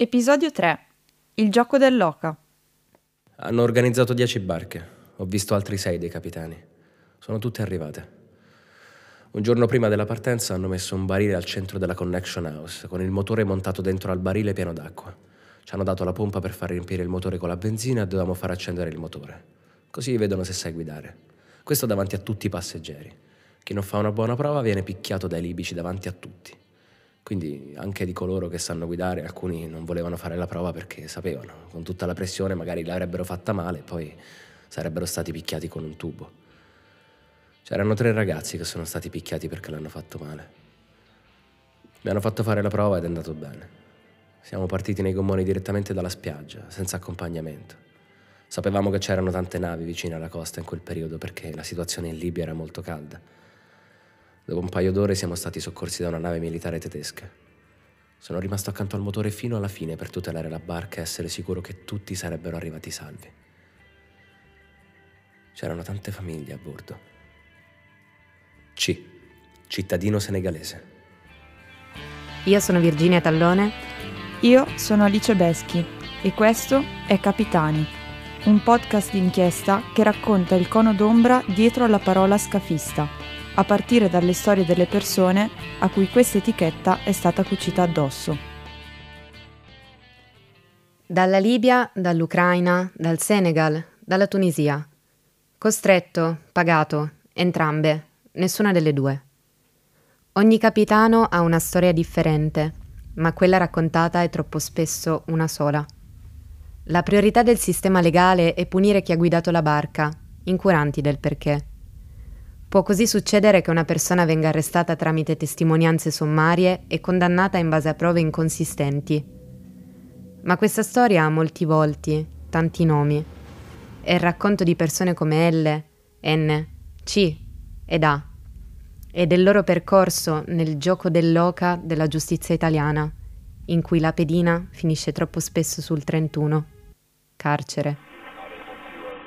Episodio 3. Il gioco dell'oca. Hanno organizzato 10 barche. Ho visto altri 6 dei capitani. Sono tutte arrivate. Un giorno prima della partenza hanno messo un barile al centro della connection house, con il motore montato dentro al barile pieno d'acqua. Ci hanno dato la pompa per far riempire il motore con la benzina e dovevamo far accendere il motore. Così vedono se sai guidare. Questo davanti a tutti i passeggeri. Chi non fa una buona prova viene picchiato dai libici davanti a tutti. Quindi anche di coloro che sanno guidare, alcuni non volevano fare la prova perché sapevano, con tutta la pressione magari l'avrebbero fatta male e poi sarebbero stati picchiati con un tubo. C'erano tre ragazzi che sono stati picchiati perché l'hanno fatto male. Mi hanno fatto fare la prova ed è andato bene. Siamo partiti nei gommoni direttamente dalla spiaggia, senza accompagnamento. Sapevamo che c'erano tante navi vicine alla costa in quel periodo perché la situazione in Libia era molto calda. Dopo un paio d'ore siamo stati soccorsi da una nave militare tedesca. Sono rimasto accanto al motore fino alla fine per tutelare la barca e essere sicuro che tutti sarebbero arrivati salvi. C'erano tante famiglie a bordo. C. Cittadino senegalese. Io sono Virginia Tallone. Io sono Alice Beschi e questo è Capitani, un podcast d'inchiesta che racconta il cono d'ombra dietro alla parola scafista a partire dalle storie delle persone a cui questa etichetta è stata cucita addosso. Dalla Libia, dall'Ucraina, dal Senegal, dalla Tunisia. Costretto, pagato, entrambe, nessuna delle due. Ogni capitano ha una storia differente, ma quella raccontata è troppo spesso una sola. La priorità del sistema legale è punire chi ha guidato la barca, incuranti del perché. Può così succedere che una persona venga arrestata tramite testimonianze sommarie e condannata in base a prove inconsistenti. Ma questa storia ha molti volti, tanti nomi. È il racconto di persone come L, N, C ed A e del loro percorso nel gioco dell'oca della giustizia italiana, in cui la pedina finisce troppo spesso sul 31. Carcere.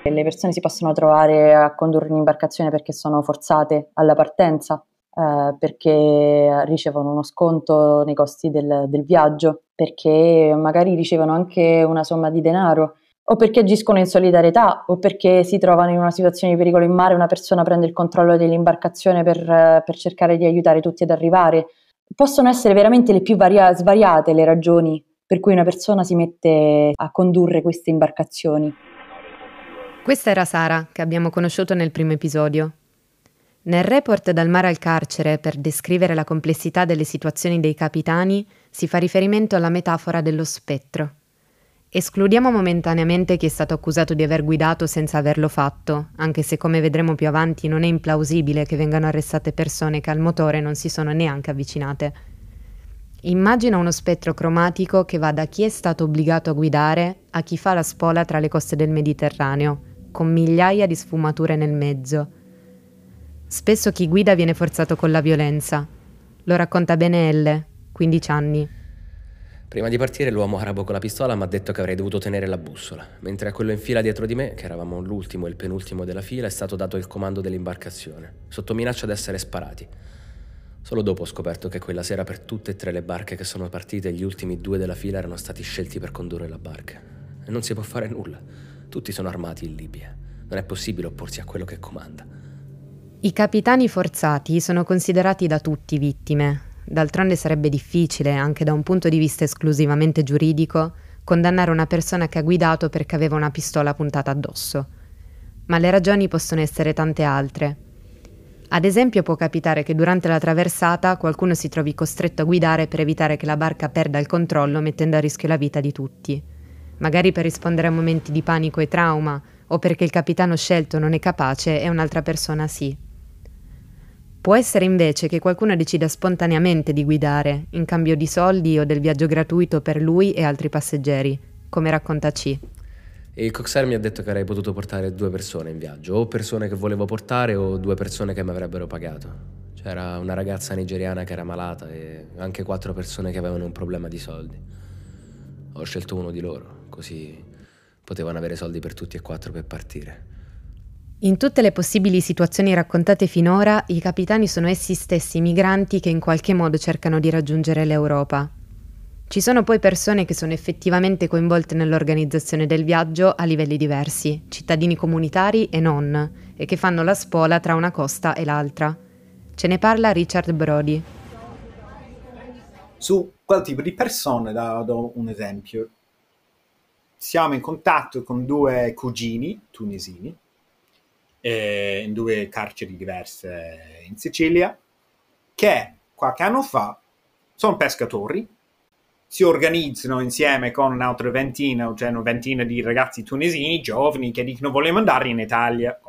Le persone si possono trovare a condurre un'imbarcazione perché sono forzate alla partenza, eh, perché ricevono uno sconto nei costi del, del viaggio, perché magari ricevono anche una somma di denaro o perché agiscono in solidarietà o perché si trovano in una situazione di pericolo in mare, una persona prende il controllo dell'imbarcazione per, per cercare di aiutare tutti ad arrivare. Possono essere veramente le più varia- svariate le ragioni per cui una persona si mette a condurre queste imbarcazioni. Questa era Sara, che abbiamo conosciuto nel primo episodio. Nel report Dal mare al carcere, per descrivere la complessità delle situazioni dei capitani, si fa riferimento alla metafora dello spettro. Escludiamo momentaneamente chi è stato accusato di aver guidato senza averlo fatto, anche se come vedremo più avanti non è implausibile che vengano arrestate persone che al motore non si sono neanche avvicinate. Immagina uno spettro cromatico che va da chi è stato obbligato a guidare a chi fa la spola tra le coste del Mediterraneo, con migliaia di sfumature nel mezzo. Spesso chi guida viene forzato con la violenza. Lo racconta bene Elle, 15 anni. Prima di partire l'uomo arabo con la pistola mi ha detto che avrei dovuto tenere la bussola, mentre a quello in fila dietro di me, che eravamo l'ultimo e il penultimo della fila, è stato dato il comando dell'imbarcazione, sotto minaccia di essere sparati. Solo dopo ho scoperto che quella sera per tutte e tre le barche che sono partite gli ultimi due della fila erano stati scelti per condurre la barca. E non si può fare nulla. Tutti sono armati in Libia. Non è possibile opporsi a quello che comanda. I capitani forzati sono considerati da tutti vittime. D'altronde sarebbe difficile, anche da un punto di vista esclusivamente giuridico, condannare una persona che ha guidato perché aveva una pistola puntata addosso. Ma le ragioni possono essere tante altre. Ad esempio può capitare che durante la traversata qualcuno si trovi costretto a guidare per evitare che la barca perda il controllo mettendo a rischio la vita di tutti magari per rispondere a momenti di panico e trauma, o perché il capitano scelto non è capace e un'altra persona sì. Può essere invece che qualcuno decida spontaneamente di guidare, in cambio di soldi o del viaggio gratuito per lui e altri passeggeri, come racconta C. Il coxer mi ha detto che avrei potuto portare due persone in viaggio, o persone che volevo portare o due persone che mi avrebbero pagato. C'era una ragazza nigeriana che era malata e anche quattro persone che avevano un problema di soldi. Ho scelto uno di loro così potevano avere soldi per tutti e quattro per partire. In tutte le possibili situazioni raccontate finora, i capitani sono essi stessi migranti che in qualche modo cercano di raggiungere l'Europa. Ci sono poi persone che sono effettivamente coinvolte nell'organizzazione del viaggio a livelli diversi, cittadini comunitari e non, e che fanno la spola tra una costa e l'altra. Ce ne parla Richard Brody. Su quel tipo di persone, da, do un esempio. Siamo in contatto con due cugini tunisini, eh, in due carceri diverse in Sicilia, che qualche anno fa sono pescatori si organizzano insieme con un'altra ventina, cioè una ventina di ragazzi tunisini giovani che dicono vogliamo andare in Italia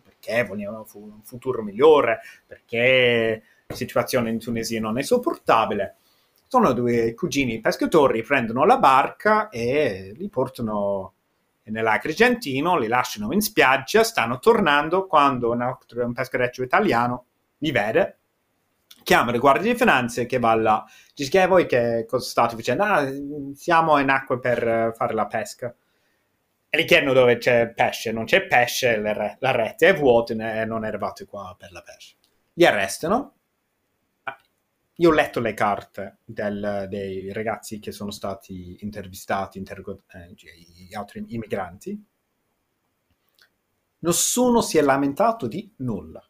perché vogliamo un futuro migliore, perché la situazione in Tunisia non è sopportabile. Sono due cugini pescatori, prendono la barca e li portano nell'Agrigentino, li lasciano in spiaggia, stanno tornando quando un, altro, un peschereccio italiano li vede chiama le guardie di finanze che va là, dice che voi che cosa state facendo? Ah, siamo in acqua per fare la pesca. E gli chiedono dove c'è pesce, non c'è pesce, la rete è vuota e non eravate qua per la pesca. Li arrestano. Io ho letto le carte del, dei ragazzi che sono stati intervistati, intergo- eh, gli altri immigranti. Nessuno si è lamentato di nulla,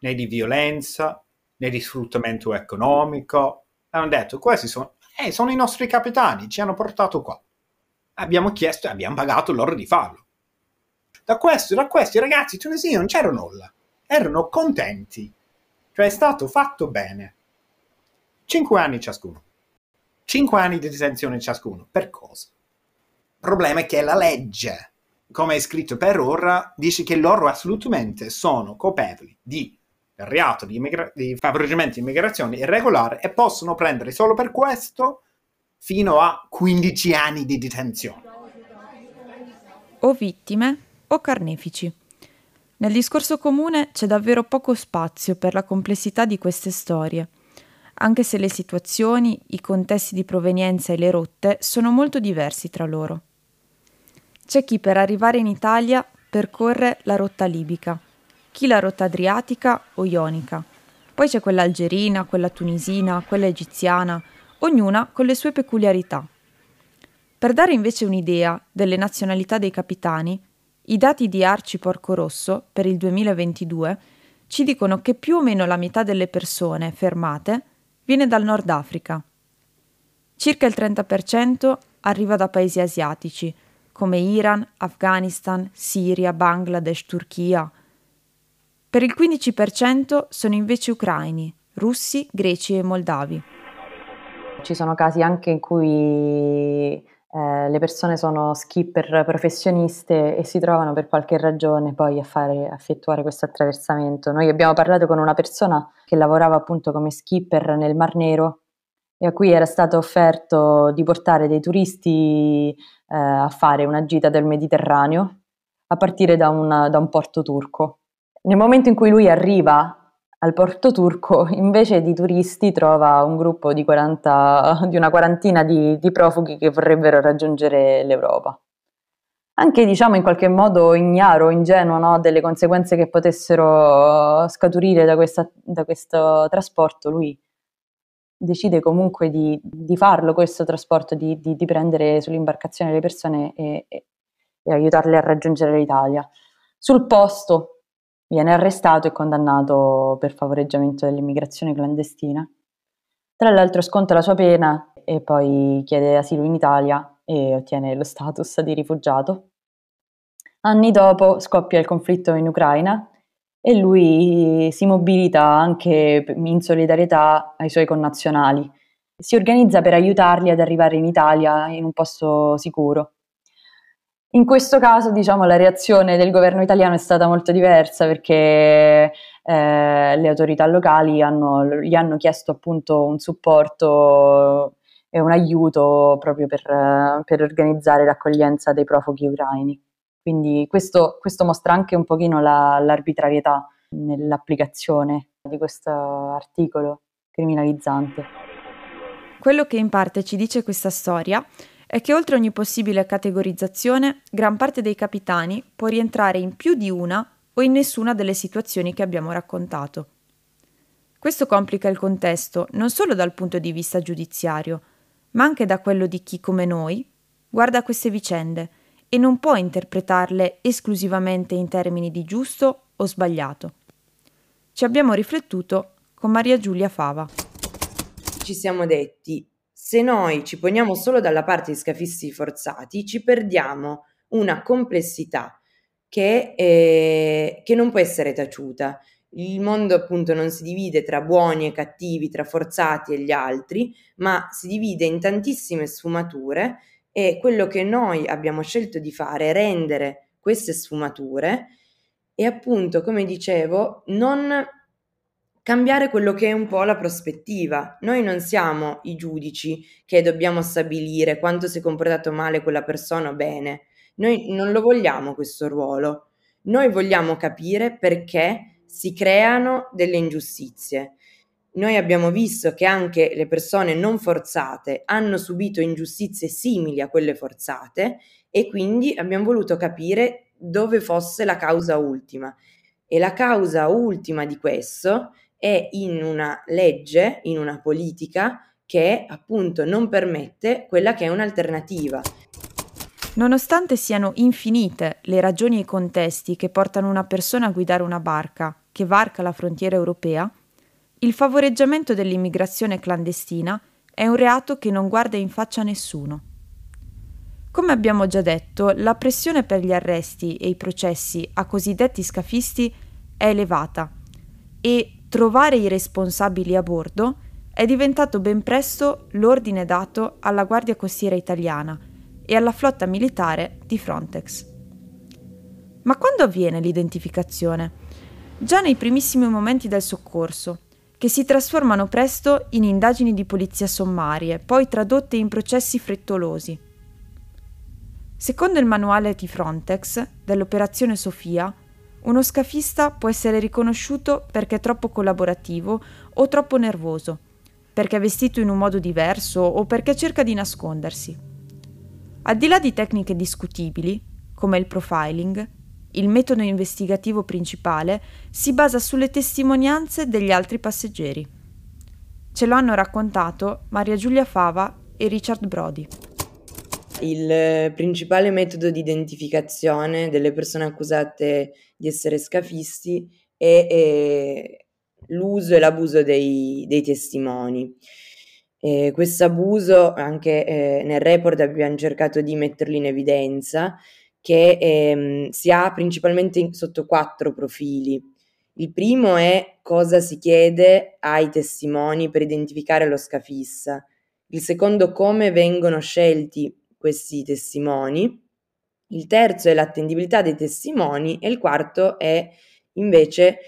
né di violenza, né di sfruttamento economico. Hanno detto, questi sono, eh, sono i nostri capitani, ci hanno portato qua. Abbiamo chiesto e abbiamo pagato loro di farlo. Da, questo, da questi ragazzi tunisini non c'era nulla. Erano contenti. Cioè è stato fatto bene. Cinque anni ciascuno. Cinque anni di detenzione ciascuno. Per cosa? Il problema è che la legge, come è scritto per ora, dice che loro assolutamente sono colpevoli di reato di, immigra- di favoreggiamento di immigrazione irregolare e possono prendere solo per questo fino a 15 anni di detenzione. O vittime o carnefici. Nel discorso comune c'è davvero poco spazio per la complessità di queste storie, anche se le situazioni, i contesti di provenienza e le rotte sono molto diversi tra loro. C'è chi per arrivare in Italia percorre la rotta libica, chi la rotta adriatica o ionica. Poi c'è quella algerina, quella tunisina, quella egiziana, ognuna con le sue peculiarità. Per dare invece un'idea delle nazionalità dei capitani, i dati di Arci Porco Rosso per il 2022 ci dicono che più o meno la metà delle persone fermate viene dal Nord Africa. Circa il 30% arriva da paesi asiatici, come Iran, Afghanistan, Siria, Bangladesh, Turchia, per il 15% sono invece ucraini, russi, greci e moldavi. Ci sono casi anche in cui eh, le persone sono skipper professioniste e si trovano per qualche ragione poi a fare, a effettuare questo attraversamento. Noi abbiamo parlato con una persona che lavorava appunto come skipper nel Mar Nero e a cui era stato offerto di portare dei turisti eh, a fare una gita del Mediterraneo a partire da, una, da un porto turco. Nel momento in cui lui arriva al porto turco, invece di turisti, trova un gruppo di, 40, di una quarantina di, di, profughi che vorrebbero raggiungere l'Europa. Anche, diciamo, in qualche modo ignaro, ingenuo, no, delle conseguenze che potessero scaturire da, questa, da questo trasporto, lui decide comunque di, di farlo, questo trasporto, di, di, di, prendere sull'imbarcazione le persone e, e, e aiutarle a raggiungere l'Italia. Sul posto Viene arrestato e condannato per favoreggiamento dell'immigrazione clandestina. Tra l'altro sconta la sua pena e poi chiede asilo in Italia e ottiene lo status di rifugiato. Anni dopo scoppia il conflitto in Ucraina e lui si mobilita anche in solidarietà ai suoi connazionali. Si organizza per aiutarli ad arrivare in Italia in un posto sicuro. In questo caso, diciamo, la reazione del governo italiano è stata molto diversa perché eh, le autorità locali hanno, gli hanno chiesto appunto un supporto e un aiuto proprio per, per organizzare l'accoglienza dei profughi ucraini. Quindi questo, questo mostra anche un pochino la, l'arbitrarietà nell'applicazione di questo articolo criminalizzante. Quello che in parte ci dice questa storia è che oltre ogni possibile categorizzazione, gran parte dei capitani può rientrare in più di una o in nessuna delle situazioni che abbiamo raccontato. Questo complica il contesto non solo dal punto di vista giudiziario, ma anche da quello di chi come noi guarda queste vicende e non può interpretarle esclusivamente in termini di giusto o sbagliato. Ci abbiamo riflettuto con Maria Giulia Fava. Ci siamo detti, se noi ci poniamo solo dalla parte di scafisti forzati, ci perdiamo una complessità che, eh, che non può essere taciuta. Il mondo appunto non si divide tra buoni e cattivi, tra forzati e gli altri, ma si divide in tantissime sfumature e quello che noi abbiamo scelto di fare è rendere queste sfumature e appunto, come dicevo, non cambiare quello che è un po' la prospettiva. Noi non siamo i giudici che dobbiamo stabilire quanto si è comportato male quella persona o bene. Noi non lo vogliamo questo ruolo. Noi vogliamo capire perché si creano delle ingiustizie. Noi abbiamo visto che anche le persone non forzate hanno subito ingiustizie simili a quelle forzate e quindi abbiamo voluto capire dove fosse la causa ultima. E la causa ultima di questo è in una legge, in una politica che appunto non permette quella che è un'alternativa. Nonostante siano infinite le ragioni e i contesti che portano una persona a guidare una barca che varca la frontiera europea, il favoreggiamento dell'immigrazione clandestina è un reato che non guarda in faccia a nessuno. Come abbiamo già detto, la pressione per gli arresti e i processi a cosiddetti scafisti è elevata e trovare i responsabili a bordo è diventato ben presto l'ordine dato alla Guardia Costiera italiana e alla flotta militare di Frontex. Ma quando avviene l'identificazione? Già nei primissimi momenti del soccorso, che si trasformano presto in indagini di polizia sommarie, poi tradotte in processi frettolosi. Secondo il manuale di Frontex dell'operazione Sofia, uno scafista può essere riconosciuto perché è troppo collaborativo o troppo nervoso, perché è vestito in un modo diverso o perché cerca di nascondersi. Al di là di tecniche discutibili, come il profiling, il metodo investigativo principale si basa sulle testimonianze degli altri passeggeri. Ce lo hanno raccontato Maria Giulia Fava e Richard Brody. Il principale metodo di identificazione delle persone accusate di essere scafisti è, è l'uso e l'abuso dei, dei testimoni. Eh, questo abuso, anche eh, nel report abbiamo cercato di metterlo in evidenza, che ehm, si ha principalmente in, sotto quattro profili. Il primo è cosa si chiede ai testimoni per identificare lo scafista. Il secondo come vengono scelti questi testimoni. Il terzo è l'attendibilità dei testimoni e il quarto è invece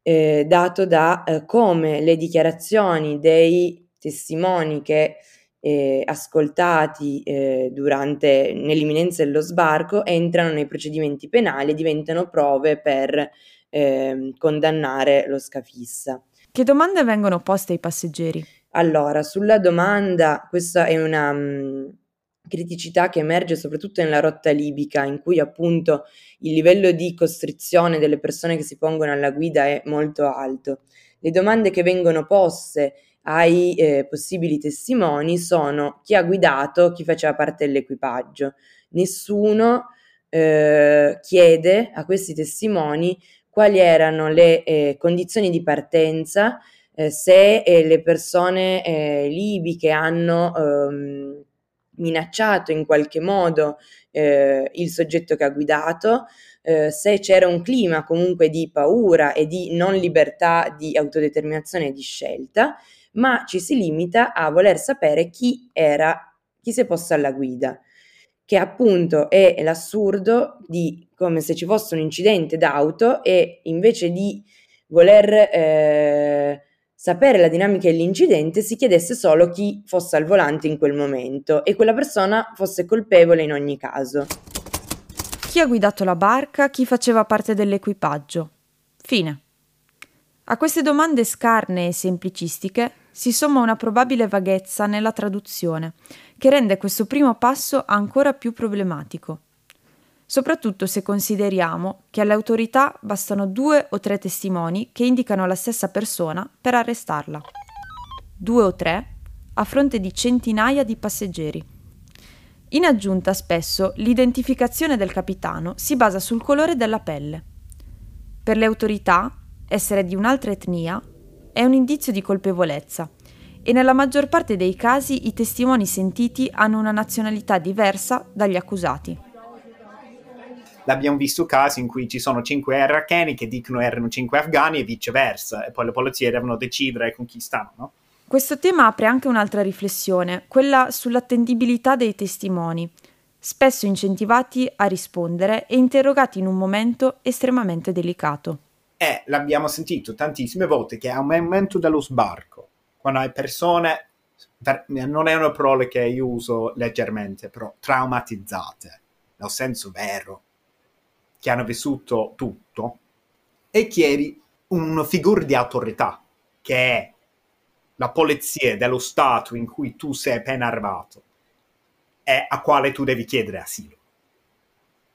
eh, dato da eh, come le dichiarazioni dei testimoni che eh, ascoltati eh, durante, nell'imminenza dello sbarco entrano nei procedimenti penali e diventano prove per eh, condannare lo scafista. Che domande vengono poste ai passeggeri? Allora, sulla domanda, questa è una um, criticità che emerge soprattutto nella rotta libica, in cui appunto il livello di costrizione delle persone che si pongono alla guida è molto alto. Le domande che vengono poste ai eh, possibili testimoni sono chi ha guidato, chi faceva parte dell'equipaggio. Nessuno eh, chiede a questi testimoni quali erano le eh, condizioni di partenza, eh, se eh, le persone eh, libiche hanno ehm, minacciato in qualche modo il soggetto che ha guidato, se c'era un clima comunque di paura e di non libertà di autodeterminazione e di scelta ma ci si limita a voler sapere chi era, chi si è posto alla guida, che appunto è l'assurdo di come se ci fosse un incidente d'auto e invece di voler eh, sapere la dinamica dell'incidente si chiedesse solo chi fosse al volante in quel momento e quella persona fosse colpevole in ogni caso. Chi ha guidato la barca, chi faceva parte dell'equipaggio. Fine. A queste domande scarne e semplicistiche si somma una probabile vaghezza nella traduzione, che rende questo primo passo ancora più problematico. Soprattutto se consideriamo che alle autorità bastano due o tre testimoni che indicano la stessa persona per arrestarla. Due o tre a fronte di centinaia di passeggeri. In aggiunta, spesso l'identificazione del capitano si basa sul colore della pelle. Per le autorità, essere di un'altra etnia è un indizio di colpevolezza e nella maggior parte dei casi i testimoni sentiti hanno una nazionalità diversa dagli accusati. L'abbiamo visto casi in cui ci sono cinque iracheni che dicono erano cinque afghani e viceversa, e poi le polizie devono decidere con chi stanno, no? Questo tema apre anche un'altra riflessione, quella sull'attendibilità dei testimoni, spesso incentivati a rispondere e interrogati in un momento estremamente delicato. E l'abbiamo sentito tantissime volte che è un momento dello sbarco, quando hai persone, non è una parola che io uso leggermente, però traumatizzate, nel senso vero, che hanno vissuto tutto, e chiedi una figura di autorità, che è la polizia dello Stato in cui tu sei appena arrivato, e a quale tu devi chiedere asilo.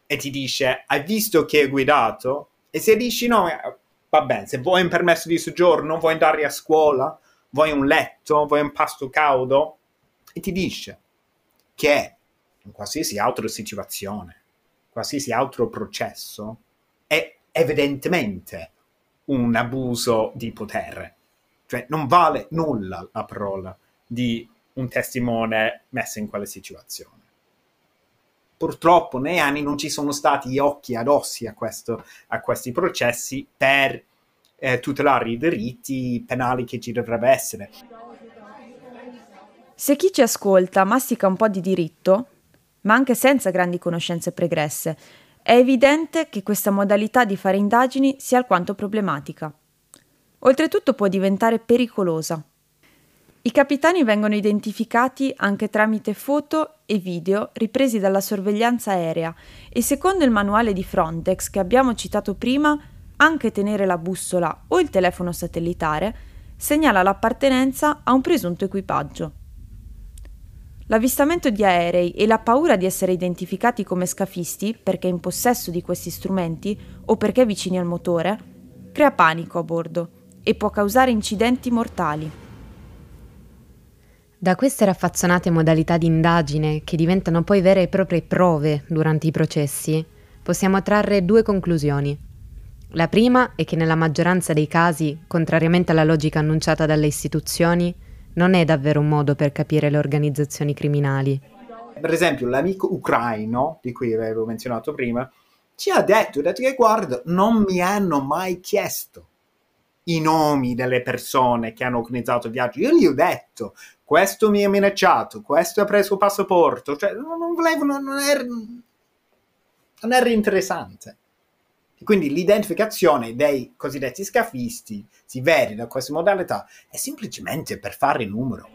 E ti dice, hai visto che hai guidato? E se dici no, eh, va bene, se vuoi un permesso di soggiorno, vuoi andare a scuola, vuoi un letto, vuoi un pasto caldo, e ti dice che in qualsiasi altra situazione, qualsiasi altro processo, è evidentemente un abuso di potere. Cioè non vale nulla la parola di un testimone messo in quella situazione. Purtroppo nei anni non ci sono stati occhi adossi a, questo, a questi processi per eh, tutelare i diritti penali che ci dovrebbe essere. Se chi ci ascolta mastica un po' di diritto, ma anche senza grandi conoscenze pregresse, è evidente che questa modalità di fare indagini sia alquanto problematica. Oltretutto può diventare pericolosa. I capitani vengono identificati anche tramite foto e video ripresi dalla sorveglianza aerea e secondo il manuale di Frontex che abbiamo citato prima, anche tenere la bussola o il telefono satellitare segnala l'appartenenza a un presunto equipaggio. L'avvistamento di aerei e la paura di essere identificati come scafisti perché in possesso di questi strumenti o perché vicini al motore crea panico a bordo e può causare incidenti mortali. Da queste raffazzonate modalità di indagine, che diventano poi vere e proprie prove durante i processi, possiamo trarre due conclusioni. La prima è che nella maggioranza dei casi, contrariamente alla logica annunciata dalle istituzioni, non è davvero un modo per capire le organizzazioni criminali. Per esempio, l'amico ucraino, di cui avevo menzionato prima, ci ha detto, detto che guarda, non mi hanno mai chiesto i nomi delle persone che hanno organizzato il viaggio. Io gli ho detto, questo mi ha minacciato, questo ha preso il passaporto, cioè non volevo, non, non, era, non era interessante. E quindi l'identificazione dei cosiddetti scafisti si vede da queste modalità è semplicemente per fare numero.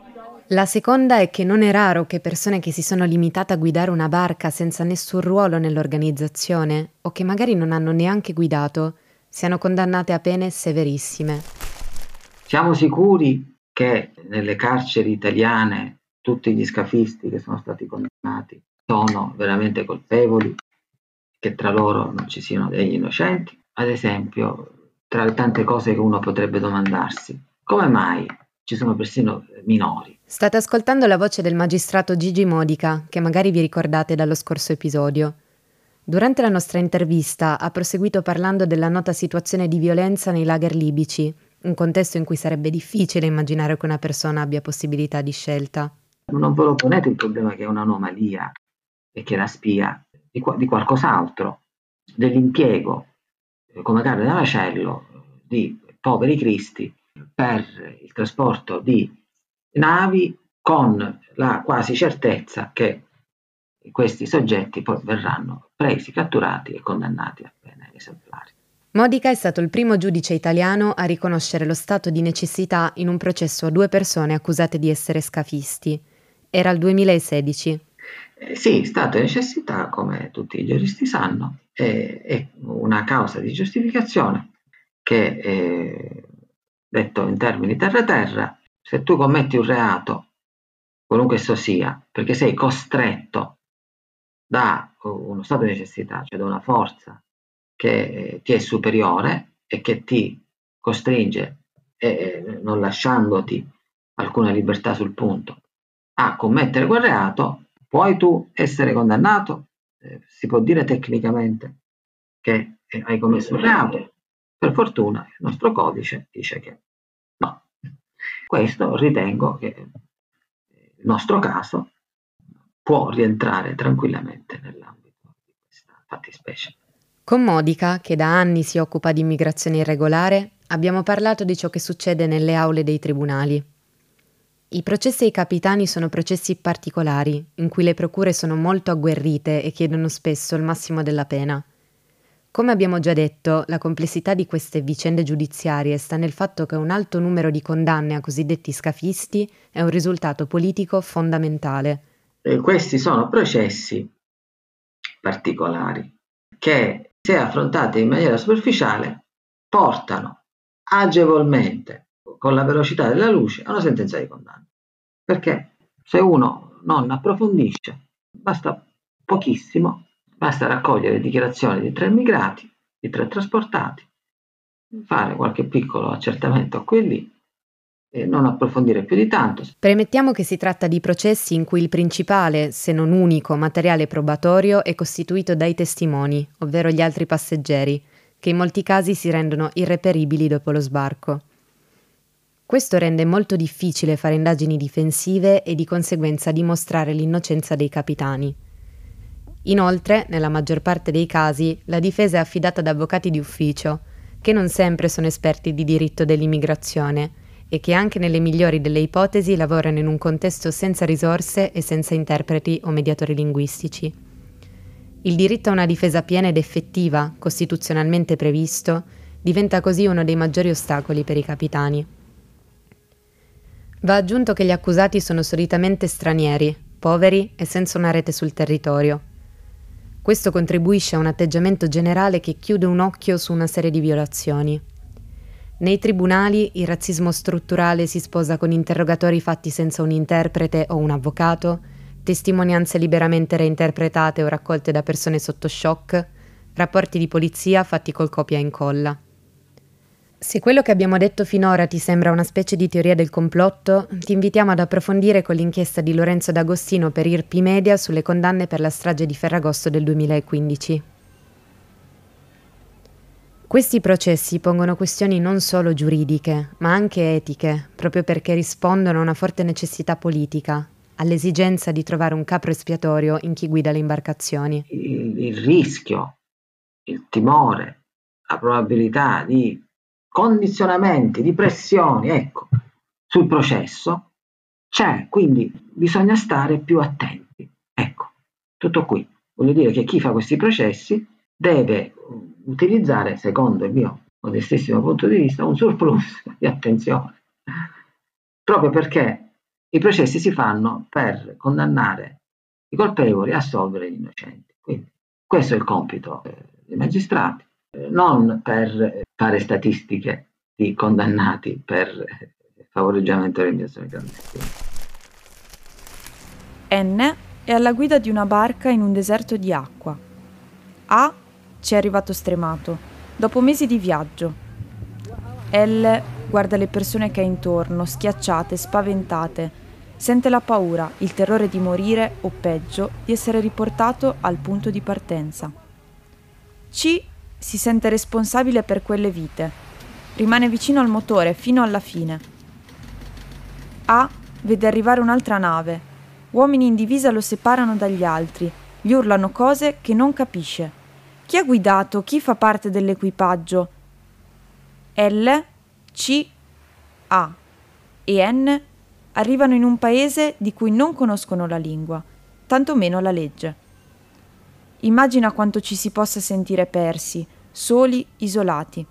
La seconda è che non è raro che persone che si sono limitate a guidare una barca senza nessun ruolo nell'organizzazione o che magari non hanno neanche guidato siano condannate a pene severissime. Siamo sicuri che nelle carceri italiane tutti gli scafisti che sono stati condannati sono veramente colpevoli, che tra loro non ci siano degli innocenti. Ad esempio, tra le tante cose che uno potrebbe domandarsi, come mai ci sono persino minori? State ascoltando la voce del magistrato Gigi Modica, che magari vi ricordate dallo scorso episodio. Durante la nostra intervista ha proseguito parlando della nota situazione di violenza nei lager libici un contesto in cui sarebbe difficile immaginare che una persona abbia possibilità di scelta. Non ve lo ponete il problema che è un'anomalia e che la spia di, di qualcos'altro, dell'impiego eh, come carne da macello di poveri cristi per il trasporto di navi con la quasi certezza che questi soggetti poi verranno presi, catturati e condannati a pene esemplari. Modica è stato il primo giudice italiano a riconoscere lo stato di necessità in un processo a due persone accusate di essere scafisti. Era il 2016. Eh, sì, stato di necessità, come tutti i giuristi sanno, è, è una causa di giustificazione che, eh, detto in termini terra-terra, se tu commetti un reato, qualunque esso sia, perché sei costretto da uno stato di necessità, cioè da una forza che eh, ti è superiore e che ti costringe, non lasciandoti alcuna libertà sul punto, a commettere quel reato, puoi tu essere condannato? Eh, si può dire tecnicamente che eh, hai commesso un reato? Per fortuna il nostro codice dice che no. Questo ritengo che il nostro caso può rientrare tranquillamente nell'ambito di questa fattispecie. Con Modica, che da anni si occupa di immigrazione irregolare, abbiamo parlato di ciò che succede nelle aule dei tribunali. I processi ai capitani sono processi particolari, in cui le procure sono molto agguerrite e chiedono spesso il massimo della pena. Come abbiamo già detto, la complessità di queste vicende giudiziarie sta nel fatto che un alto numero di condanne a cosiddetti scafisti è un risultato politico fondamentale. E questi sono processi particolari che, se affrontati in maniera superficiale, portano agevolmente, con la velocità della luce, a una sentenza di condanna. Perché se uno non approfondisce, basta pochissimo Basta raccogliere dichiarazioni di tre immigrati, di tre trasportati, fare qualche piccolo accertamento e lì e non approfondire più di tanto. Premettiamo che si tratta di processi in cui il principale, se non unico, materiale probatorio è costituito dai testimoni, ovvero gli altri passeggeri, che in molti casi si rendono irreperibili dopo lo sbarco. Questo rende molto difficile fare indagini difensive e di conseguenza dimostrare l'innocenza dei capitani. Inoltre, nella maggior parte dei casi, la difesa è affidata ad avvocati di ufficio, che non sempre sono esperti di diritto dell'immigrazione e che anche nelle migliori delle ipotesi lavorano in un contesto senza risorse e senza interpreti o mediatori linguistici. Il diritto a una difesa piena ed effettiva, costituzionalmente previsto, diventa così uno dei maggiori ostacoli per i capitani. Va aggiunto che gli accusati sono solitamente stranieri, poveri e senza una rete sul territorio, questo contribuisce a un atteggiamento generale che chiude un occhio su una serie di violazioni. Nei tribunali il razzismo strutturale si sposa con interrogatori fatti senza un interprete o un avvocato, testimonianze liberamente reinterpretate o raccolte da persone sotto shock, rapporti di polizia fatti col copia e incolla. Se quello che abbiamo detto finora ti sembra una specie di teoria del complotto, ti invitiamo ad approfondire con l'inchiesta di Lorenzo D'Agostino per IRPI Media sulle condanne per la strage di Ferragosto del 2015. Questi processi pongono questioni non solo giuridiche, ma anche etiche, proprio perché rispondono a una forte necessità politica, all'esigenza di trovare un capro espiatorio in chi guida le imbarcazioni. Il, il rischio, il timore, la probabilità di condizionamenti, di pressioni, ecco, sul processo c'è, quindi bisogna stare più attenti. Ecco, tutto qui. Voglio dire che chi fa questi processi deve utilizzare, secondo il mio modestissimo punto di vista, un surplus di attenzione, proprio perché i processi si fanno per condannare i colpevoli e assolvere gli innocenti. Quindi questo è il compito dei magistrati non per fare statistiche di condannati per favoreggiamento dell'immigrazione clandestina. N è alla guida di una barca in un deserto di acqua. A ci è arrivato stremato, dopo mesi di viaggio. L guarda le persone che ha intorno, schiacciate, spaventate. Sente la paura, il terrore di morire o peggio, di essere riportato al punto di partenza. C si sente responsabile per quelle vite. Rimane vicino al motore fino alla fine. A vede arrivare un'altra nave. Uomini in divisa lo separano dagli altri. Gli urlano cose che non capisce. Chi ha guidato? Chi fa parte dell'equipaggio? L, C, A e N arrivano in un paese di cui non conoscono la lingua, tantomeno la legge. Immagina quanto ci si possa sentire persi, soli, isolati.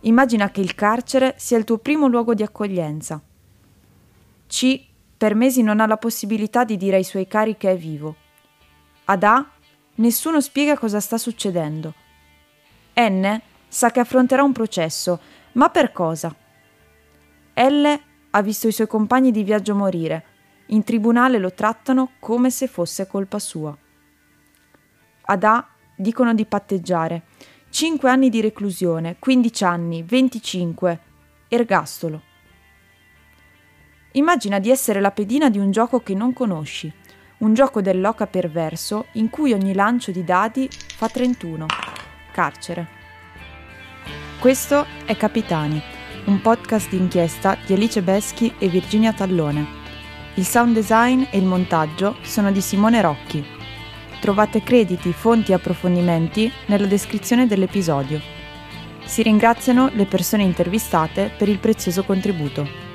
Immagina che il carcere sia il tuo primo luogo di accoglienza. C. Per mesi non ha la possibilità di dire ai suoi cari che è vivo. Ad A. Nessuno spiega cosa sta succedendo. N. Sa che affronterà un processo, ma per cosa? L. Ha visto i suoi compagni di viaggio morire. In tribunale lo trattano come se fosse colpa sua. Ad A. Dicono di patteggiare 5 anni di reclusione, 15 anni, 25, ergastolo. Immagina di essere la pedina di un gioco che non conosci, un gioco dell'oca perverso in cui ogni lancio di dadi fa 31. Carcere. Questo è Capitani, un podcast d'inchiesta di Alice Beschi e Virginia Tallone. Il sound design e il montaggio sono di Simone Rocchi. Trovate crediti, fonti e approfondimenti nella descrizione dell'episodio. Si ringraziano le persone intervistate per il prezioso contributo.